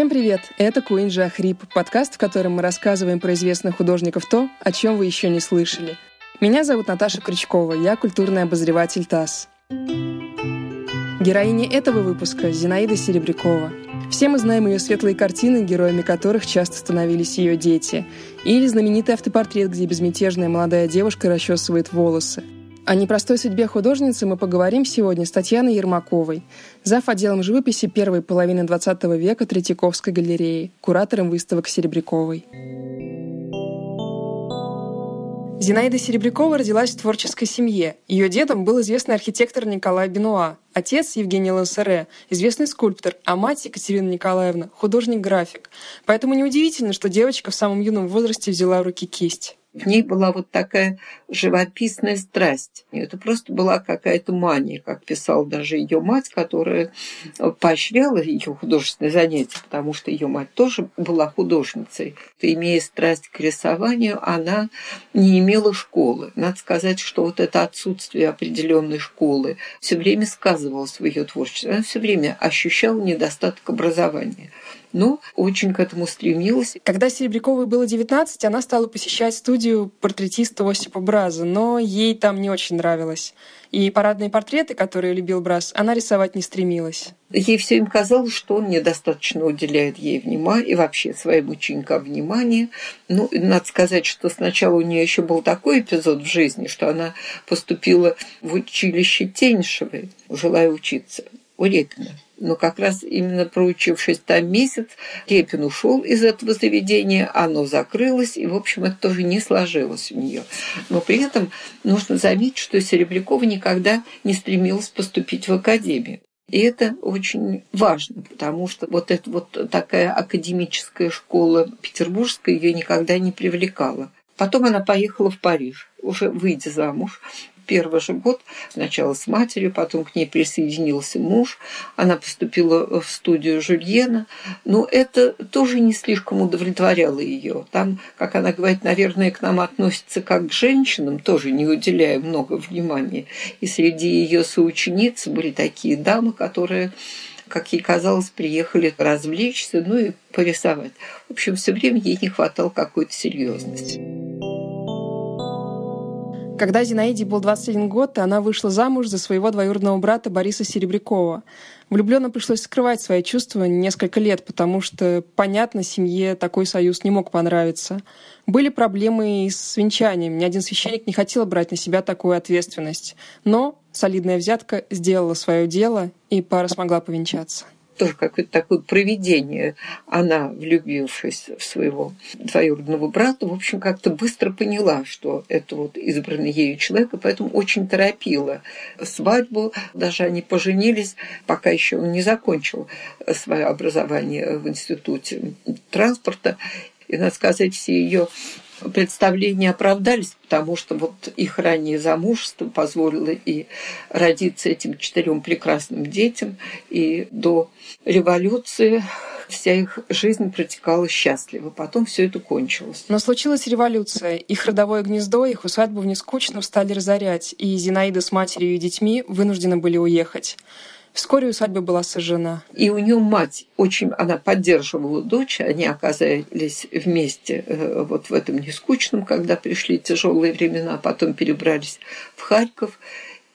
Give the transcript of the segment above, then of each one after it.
Всем привет! Это Куинджи Ахрип, подкаст, в котором мы рассказываем про известных художников то, о чем вы еще не слышали. Меня зовут Наташа Крючкова, я культурный обозреватель ТАСС. Героиня этого выпуска – Зинаида Серебрякова. Все мы знаем ее светлые картины, героями которых часто становились ее дети. Или знаменитый автопортрет, где безмятежная молодая девушка расчесывает волосы – о непростой судьбе художницы мы поговорим сегодня с Татьяной Ермаковой, зав. отделом живописи первой половины XX века Третьяковской галереи, куратором выставок Серебряковой. Зинаида Серебрякова родилась в творческой семье. Ее дедом был известный архитектор Николай Бенуа, отец Евгений Лансере, известный скульптор, а мать Екатерина Николаевна – художник-график. Поэтому неудивительно, что девочка в самом юном возрасте взяла в руки кисть. В ней была вот такая живописная страсть. Это просто была какая-то мания, как писала даже ее мать, которая поощряла ее художественные занятия, потому что ее мать тоже была художницей. Имея страсть к рисованию, она не имела школы. Надо сказать, что вот это отсутствие определенной школы все время сказывалось в ее творчестве. Она все время ощущала недостаток образования но очень к этому стремилась. Когда Серебряковой было 19, она стала посещать студию портретиста Осипа Браза, но ей там не очень нравилось. И парадные портреты, которые любил Браз, она рисовать не стремилась. Ей все им казалось, что он недостаточно уделяет ей внимания и вообще своим ученикам внимания. Ну, надо сказать, что сначала у нее еще был такой эпизод в жизни, что она поступила в училище Теньшевой, желая учиться у Репина но как раз именно проучившись там месяц, Репин ушел из этого заведения, оно закрылось, и, в общем, это тоже не сложилось у нее. Но при этом нужно заметить, что Серебрякова никогда не стремилась поступить в академию. И это очень важно, потому что вот эта вот такая академическая школа петербургская ее никогда не привлекала. Потом она поехала в Париж, уже выйдя замуж первый же год, сначала с матерью, потом к ней присоединился муж, она поступила в студию Жюльена, но это тоже не слишком удовлетворяло ее. Там, как она говорит, наверное, к нам относятся как к женщинам, тоже не уделяя много внимания. И среди ее соучениц были такие дамы, которые как ей казалось, приехали развлечься, ну и порисовать. В общем, все время ей не хватало какой-то серьезности. Когда Зинаиде был 21 год, она вышла замуж за своего двоюродного брата Бориса Серебрякова. Влюбленным пришлось скрывать свои чувства несколько лет, потому что, понятно, семье такой союз не мог понравиться. Были проблемы и с венчанием. Ни один священник не хотел брать на себя такую ответственность. Но солидная взятка сделала свое дело, и пара смогла повенчаться тоже какое-то такое проведение. Она, влюбившись в своего двоюродного брата, в общем, как-то быстро поняла, что это вот избранный ею человек, и поэтому очень торопила свадьбу. Даже они поженились, пока еще он не закончил свое образование в институте транспорта. И, надо сказать, все ее представления оправдались, потому что вот их раннее замужество позволило и родиться этим четырем прекрасным детям, и до революции вся их жизнь протекала счастливо. Потом все это кончилось. Но случилась революция. Их родовое гнездо, их усадьбу в Нескучном стали разорять, и Зинаида с матерью и детьми вынуждены были уехать. Вскоре усадьба была сожжена. И у нее мать очень, она поддерживала дочь, они оказались вместе э, вот в этом нескучном, когда пришли тяжелые времена, потом перебрались в Харьков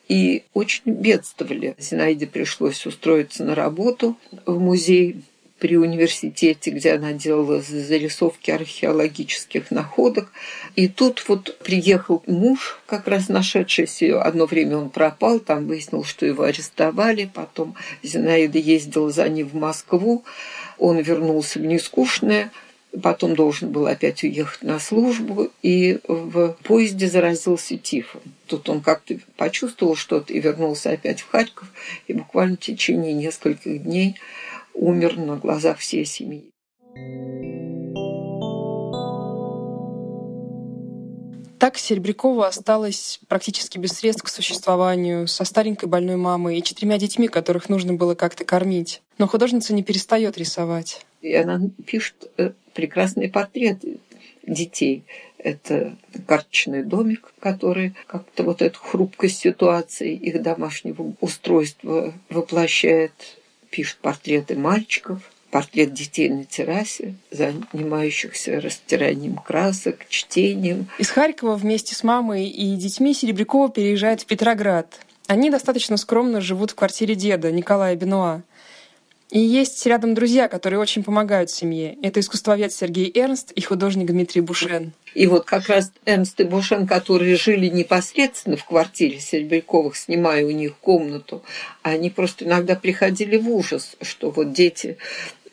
и очень бедствовали. Зинаиде пришлось устроиться на работу в музей при университете, где она делала зарисовки археологических находок. И тут вот приехал муж, как раз нашедшийся. Одно время он пропал, там выяснил, что его арестовали. Потом Зинаида ездила за ним в Москву. Он вернулся в Нескучное, потом должен был опять уехать на службу, и в поезде заразился тифом. Тут он как-то почувствовал что-то и вернулся опять в Харьков, и буквально в течение нескольких дней умер на глазах всей семьи. Так Серебрякова осталась практически без средств к существованию, со старенькой больной мамой и четырьмя детьми, которых нужно было как-то кормить. Но художница не перестает рисовать. И она пишет э, прекрасные портреты детей. Это карточный домик, который как-то вот эту хрупкость ситуации их домашнего устройства воплощает пишет портреты мальчиков, портрет детей на террасе, занимающихся растиранием красок, чтением. Из Харькова вместе с мамой и детьми Серебрякова переезжает в Петроград. Они достаточно скромно живут в квартире деда Николая Бенуа. И есть рядом друзья, которые очень помогают семье. Это искусствовед Сергей Эрнст и художник Дмитрий Бушен. И вот как раз Эрнст и Бушен, которые жили непосредственно в квартире Серебряковых, снимая у них комнату, они просто иногда приходили в ужас, что вот дети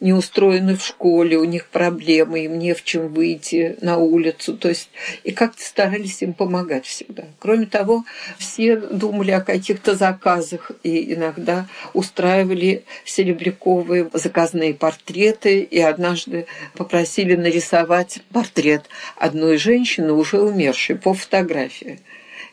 не устроены в школе, у них проблемы, им не в чем выйти на улицу. То есть и как-то старались им помогать всегда. Кроме того, все думали о каких-то заказах и иногда устраивали серебряковые заказные портреты и однажды попросили нарисовать портрет одной женщины, уже умершей, по фотографии.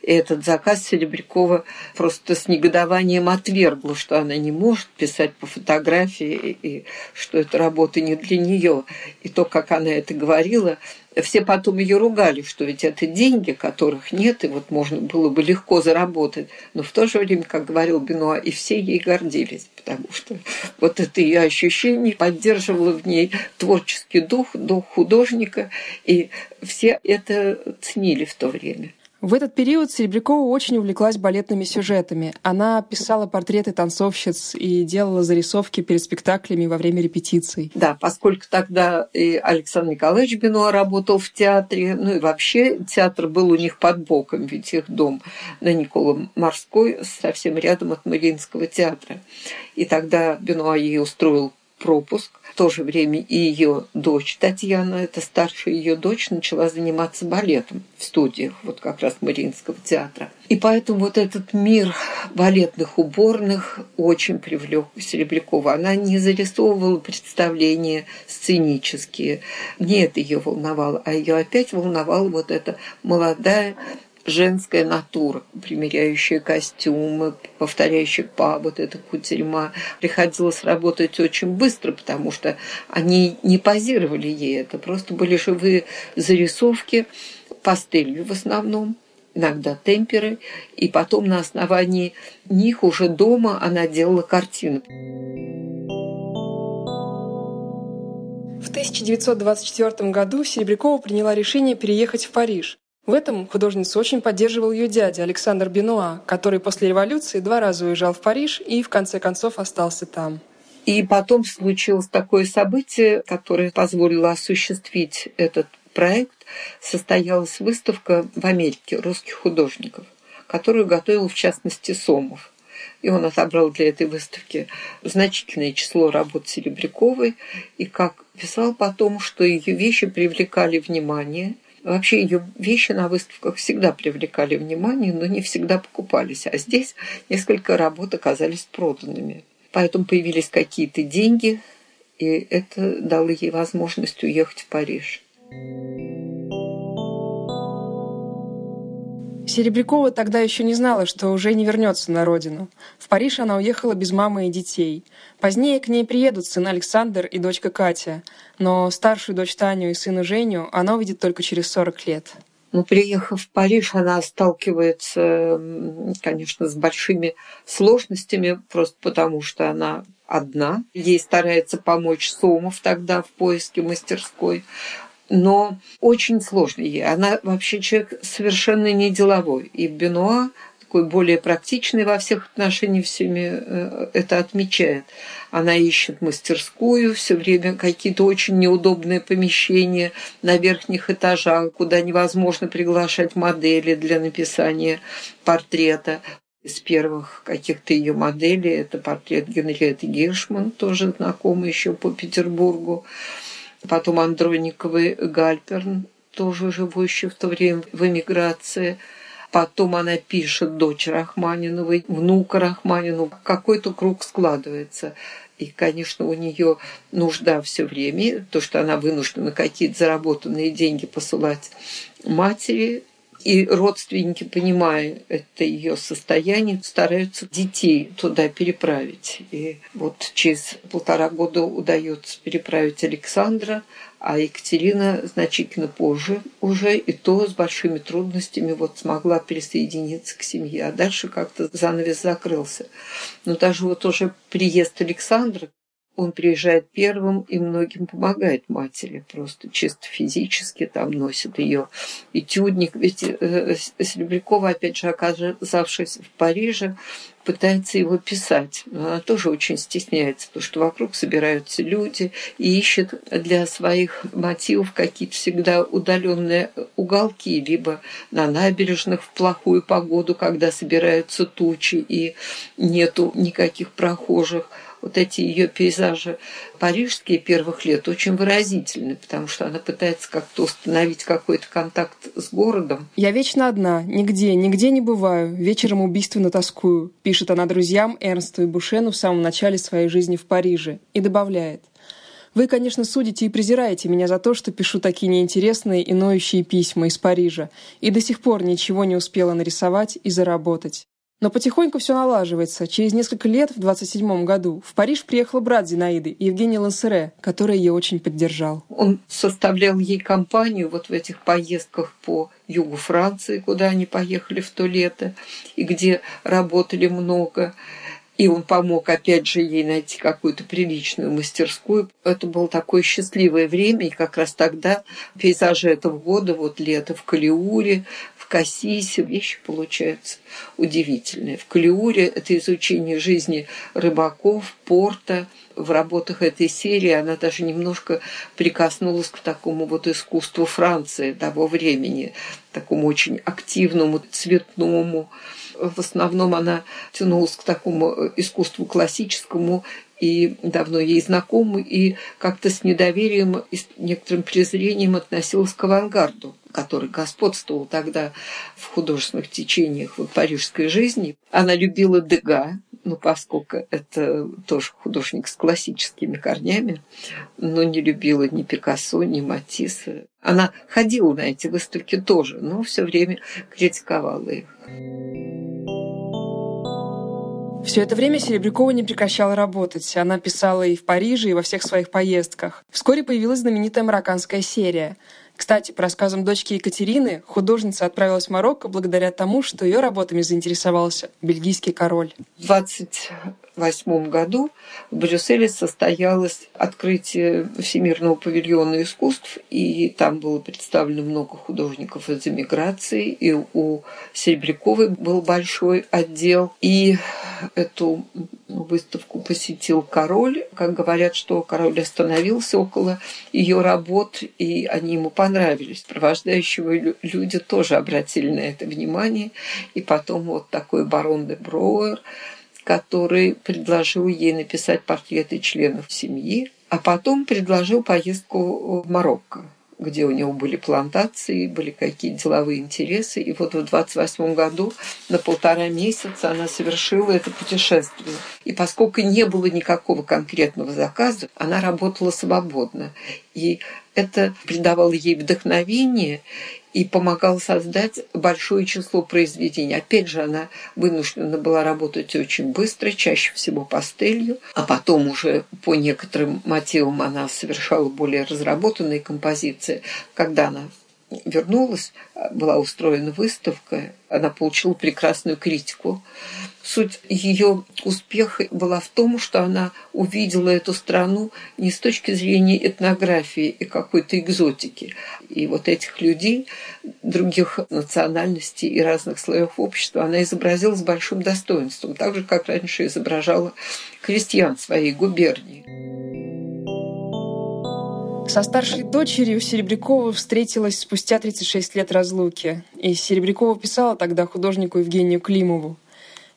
Этот заказ Серебрякова просто с негодованием отвергла, что она не может писать по фотографии, и что эта работа не для нее. И то, как она это говорила, все потом ее ругали, что ведь это деньги, которых нет, и вот можно было бы легко заработать. Но в то же время, как говорил Бенуа, и все ей гордились, потому что вот это ее ощущение поддерживало в ней творческий дух, дух художника, и все это ценили в то время. В этот период Серебрякова очень увлеклась балетными сюжетами. Она писала портреты танцовщиц и делала зарисовки перед спектаклями во время репетиций. Да, поскольку тогда и Александр Николаевич Бенуа работал в театре, ну и вообще театр был у них под боком, ведь их дом на Никола Морской совсем рядом от Мариинского театра. И тогда Бенуа ей устроил пропуск. В то же время и ее дочь Татьяна, это старшая ее дочь, начала заниматься балетом в студиях вот как раз Мариинского театра. И поэтому вот этот мир балетных уборных очень привлек Серебрякова. Она не зарисовывала представления сценические. Не это ее волновало, а ее опять волновала вот эта молодая женская натура, примеряющая костюмы, повторяющая па, вот эта кутерьма. Приходилось работать очень быстро, потому что они не позировали ей, это просто были живые зарисовки пастелью в основном, иногда темперы, и потом на основании них уже дома она делала картины. В 1924 году Серебрякова приняла решение переехать в Париж. В этом художницу очень поддерживал ее дядя Александр Бенуа, который после революции два раза уезжал в Париж и в конце концов остался там. И потом случилось такое событие, которое позволило осуществить этот проект. Состоялась выставка в Америке русских художников, которую готовил в частности Сомов. И он отобрал для этой выставки значительное число работ Серебряковой. И как писал потом, что ее вещи привлекали внимание – Вообще ее вещи на выставках всегда привлекали внимание, но не всегда покупались. А здесь несколько работ оказались проданными. Поэтому появились какие-то деньги, и это дало ей возможность уехать в Париж. Серебрякова тогда еще не знала, что уже не вернется на родину. В Париж она уехала без мамы и детей. Позднее к ней приедут сын Александр и дочка Катя, но старшую дочь Таню и сына Женю она увидит только через 40 лет. Ну, приехав в Париж, она сталкивается, конечно, с большими сложностями, просто потому что она одна. Ей старается помочь Сомов тогда в поиске мастерской но очень сложно ей. Она вообще человек совершенно не деловой. И Бенуа такой более практичный во всех отношениях всеми э, это отмечает. Она ищет мастерскую, все время какие-то очень неудобные помещения на верхних этажах, куда невозможно приглашать модели для написания портрета. Из первых каких-то ее моделей это портрет Генриетты Гершман, тоже знакомый еще по Петербургу потом Андрониковый Гальперн, тоже живущий в то время в эмиграции. Потом она пишет дочь Рахманиновой, внука Рахманину. Какой-то круг складывается. И, конечно, у нее нужда все время, то, что она вынуждена какие-то заработанные деньги посылать матери, и родственники, понимая это ее состояние, стараются детей туда переправить. И вот через полтора года удается переправить Александра, а Екатерина значительно позже уже, и то с большими трудностями вот смогла присоединиться к семье. А дальше как-то занавес закрылся. Но даже вот уже приезд Александра, он приезжает первым и многим помогает матери, просто чисто физически там носит ее этюдник. Ведь э, Серебрякова, опять же, оказавшись в Париже, пытается его писать. Но она тоже очень стесняется, потому что вокруг собираются люди и ищет для своих мотивов какие-то всегда удаленные уголки, либо на набережных в плохую погоду, когда собираются тучи и нету никаких прохожих вот эти ее пейзажи парижские первых лет очень выразительны, потому что она пытается как-то установить какой-то контакт с городом. «Я вечно одна, нигде, нигде не бываю, вечером убийственно тоскую», пишет она друзьям Эрнсту и Бушену в самом начале своей жизни в Париже и добавляет вы, конечно, судите и презираете меня за то, что пишу такие неинтересные и ноющие письма из Парижа, и до сих пор ничего не успела нарисовать и заработать. Но потихоньку все налаживается. Через несколько лет, в 27 году, в Париж приехал брат Зинаиды, Евгений Лансере, который ее очень поддержал. Он составлял ей компанию вот в этих поездках по югу Франции, куда они поехали в то лето, и где работали много. И он помог, опять же, ей найти какую-то приличную мастерскую. Это было такое счастливое время, и как раз тогда пейзажи этого года, вот лето в Калиуре, Кассисе вещи получаются удивительные. В Калиуре это изучение жизни рыбаков, порта. В работах этой серии она даже немножко прикоснулась к такому вот искусству Франции того времени, такому очень активному, цветному. В основном она тянулась к такому искусству классическому и давно ей знакомы, и как-то с недоверием и с некоторым презрением относилась к авангарду который господствовал тогда в художественных течениях вот, парижской жизни. Она любила Дега, ну, поскольку это тоже художник с классическими корнями, но не любила ни Пикассо, ни Матисса. Она ходила на эти выставки тоже, но все время критиковала их. Все это время Серебрякова не прекращала работать. Она писала и в Париже, и во всех своих поездках. Вскоре появилась знаменитая марокканская серия. Кстати, по рассказам дочки Екатерины, художница отправилась в Марокко благодаря тому, что ее работами заинтересовался бельгийский король. В 1928 году в Брюсселе состоялось открытие Всемирного павильона искусств, и там было представлено много художников из эмиграции, и у Серебряковой был большой отдел, и эту выставку посетил король. Как говорят, что король остановился около ее работ, и они ему понравились. Провождающие люди тоже обратили на это внимание. И потом вот такой барон де Броуэр, который предложил ей написать портреты членов семьи, а потом предложил поездку в Марокко где у него были плантации, были какие деловые интересы. И вот в 28 году на полтора месяца она совершила это путешествие. И поскольку не было никакого конкретного заказа, она работала свободно. И это придавало ей вдохновение и помогал создать большое число произведений. Опять же, она вынуждена была работать очень быстро, чаще всего пастелью, а потом уже по некоторым мотивам она совершала более разработанные композиции. Когда она вернулась, была устроена выставка, она получила прекрасную критику. Суть ее успеха была в том, что она увидела эту страну не с точки зрения этнографии и какой-то экзотики. И вот этих людей, других национальностей и разных слоев общества, она изобразила с большим достоинством, так же, как раньше изображала крестьян своей губернии. Со старшей дочерью Серебрякова встретилась спустя 36 лет разлуки. И Серебрякова писала тогда художнику Евгению Климову.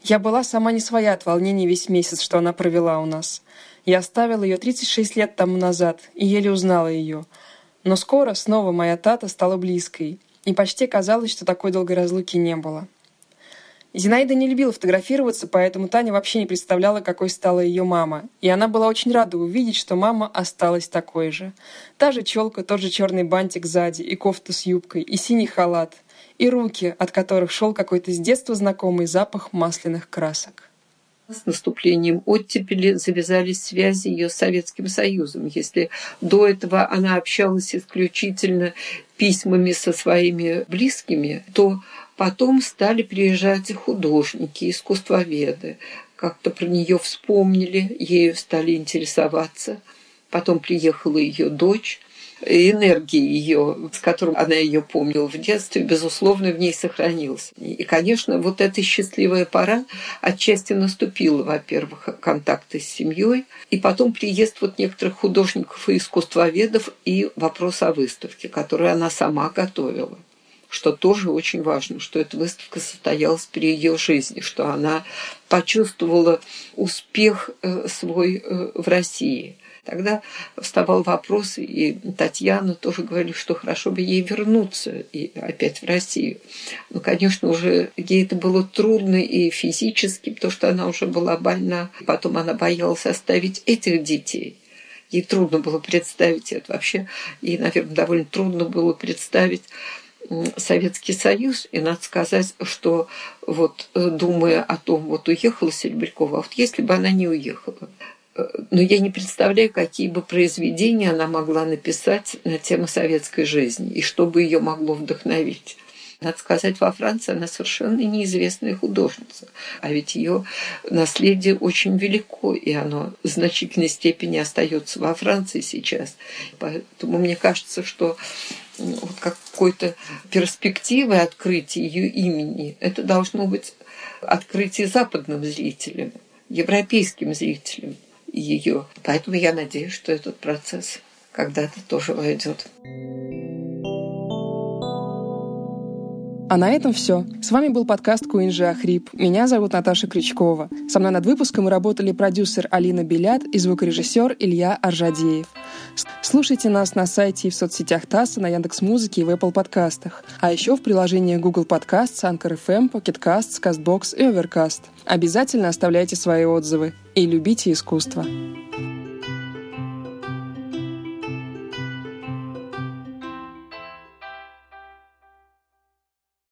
«Я была сама не своя от волнений весь месяц, что она провела у нас. Я оставила ее 36 лет тому назад и еле узнала ее. Но скоро снова моя тата стала близкой, и почти казалось, что такой долгой разлуки не было. Зинаида не любила фотографироваться, поэтому Таня вообще не представляла, какой стала ее мама. И она была очень рада увидеть, что мама осталась такой же. Та же челка, тот же черный бантик сзади, и кофта с юбкой, и синий халат, и руки, от которых шел какой-то с детства знакомый запах масляных красок. С наступлением оттепели завязались связи ее с Советским Союзом. Если до этого она общалась исключительно письмами со своими близкими, то Потом стали приезжать художники, искусствоведы, как-то про нее вспомнили, ею стали интересоваться. Потом приехала ее дочь, энергии ее, с которой она ее помнила в детстве, безусловно, в ней сохранился. И, конечно, вот эта счастливая пора отчасти наступила, во-первых, контакты с семьей, и потом приезд вот некоторых художников и искусствоведов и вопрос о выставке, которую она сама готовила что тоже очень важно, что эта выставка состоялась при ее жизни, что она почувствовала успех э, свой э, в России. Тогда вставал вопрос, и Татьяна тоже говорила, что хорошо бы ей вернуться и опять в Россию. Но, конечно, уже ей это было трудно и физически, потому что она уже была больна. Потом она боялась оставить этих детей. Ей трудно было представить это вообще. Ей, наверное, довольно трудно было представить Советский Союз, и надо сказать, что вот э, думая о том, вот уехала Серебрякова, а вот если бы она не уехала, но я не представляю, какие бы произведения она могла написать на тему советской жизни и что бы ее могло вдохновить. Надо сказать, во Франции она совершенно неизвестная художница. А ведь ее наследие очень велико, и оно в значительной степени остается во Франции сейчас. Поэтому мне кажется, что вот какой-то перспективы открытия ее имени, это должно быть открытие западным зрителям, европейским зрителям ее. Поэтому я надеюсь, что этот процесс когда-то тоже войдет. А на этом все. С вами был подкаст Куинжи Ахрип. Меня зовут Наташа Крючкова. Со мной над выпуском работали продюсер Алина Белят и звукорежиссер Илья Аржадеев. Слушайте нас на сайте и в соцсетях ТАССа, на Яндекс.Музыке и в Apple подкастах. А еще в приложении Google Podcasts, Anchor FM, Pocket Casts, CastBox и Overcast. Обязательно оставляйте свои отзывы и любите искусство.